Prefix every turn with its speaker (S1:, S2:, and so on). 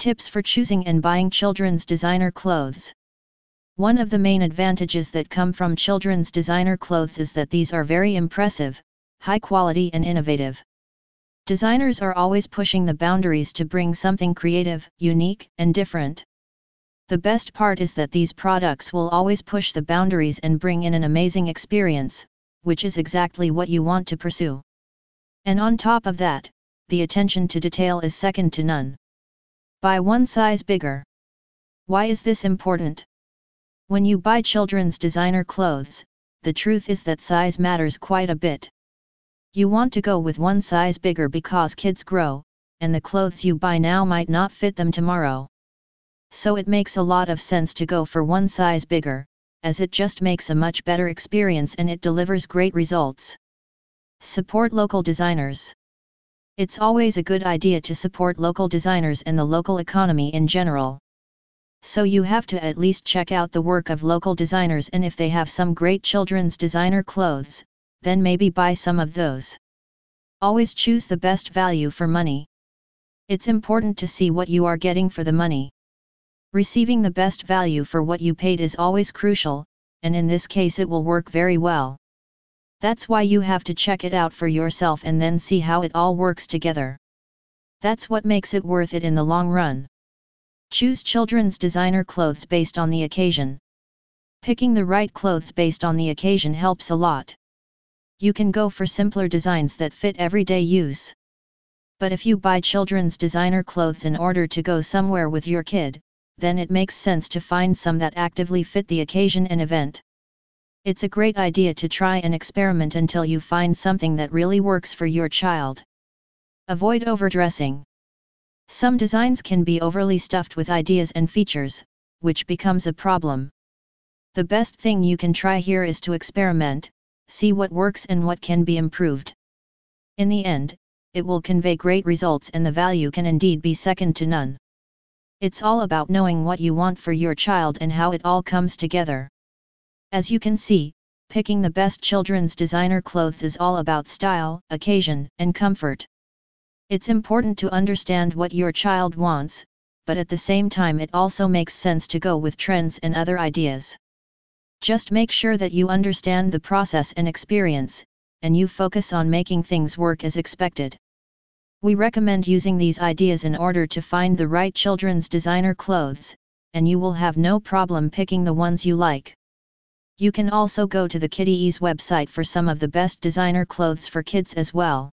S1: Tips for choosing and buying children's designer clothes. One of the main advantages that come from children's designer clothes is that these are very impressive, high quality and innovative. Designers are always pushing the boundaries to bring something creative, unique, and different. The best part is that these products will always push the boundaries and bring in an amazing experience, which is exactly what you want to pursue. And on top of that, the attention to detail is second to none. Buy one size bigger. Why is this important? When you buy children's designer clothes, the truth is that size matters quite a bit. You want to go with one size bigger because kids grow, and the clothes you buy now might not fit them tomorrow. So it makes a lot of sense to go for one size bigger, as it just makes a much better experience and it delivers great results. Support local designers. It's always a good idea to support local designers and the local economy in general. So you have to at least check out the work of local designers and if they have some great children's designer clothes, then maybe buy some of those. Always choose the best value for money. It's important to see what you are getting for the money. Receiving the best value for what you paid is always crucial, and in this case it will work very well. That's why you have to check it out for yourself and then see how it all works together. That's what makes it worth it in the long run. Choose children's designer clothes based on the occasion. Picking the right clothes based on the occasion helps a lot you can go for simpler designs that fit everyday use. But if you buy children's designer clothes in order to go somewhere with your kid, then it makes sense to find some that actively fit the occasion and event. It's a great idea to try and experiment until you find something that really works for your child. Avoid overdressing. Some designs can be overly stuffed with ideas and features, which becomes a problem. The best thing you can try here is to experiment, see what works and what can be improved. In the end, it will convey great results and the value can indeed be second to none. It's all about knowing what you want for your child and how it all comes together. As you can see, picking the best children's designer clothes is all about style, occasion, and comfort. It's important to understand what your child wants, but at the same time it also makes sense to go with trends and other ideas. Just make sure that you understand the process and experience, and you focus on making things work as expected. We recommend using these ideas in order to find the right children's designer clothes, and you will have no problem picking the ones you like. You can also go to the KiddyEase website for some of the best designer clothes for kids as well.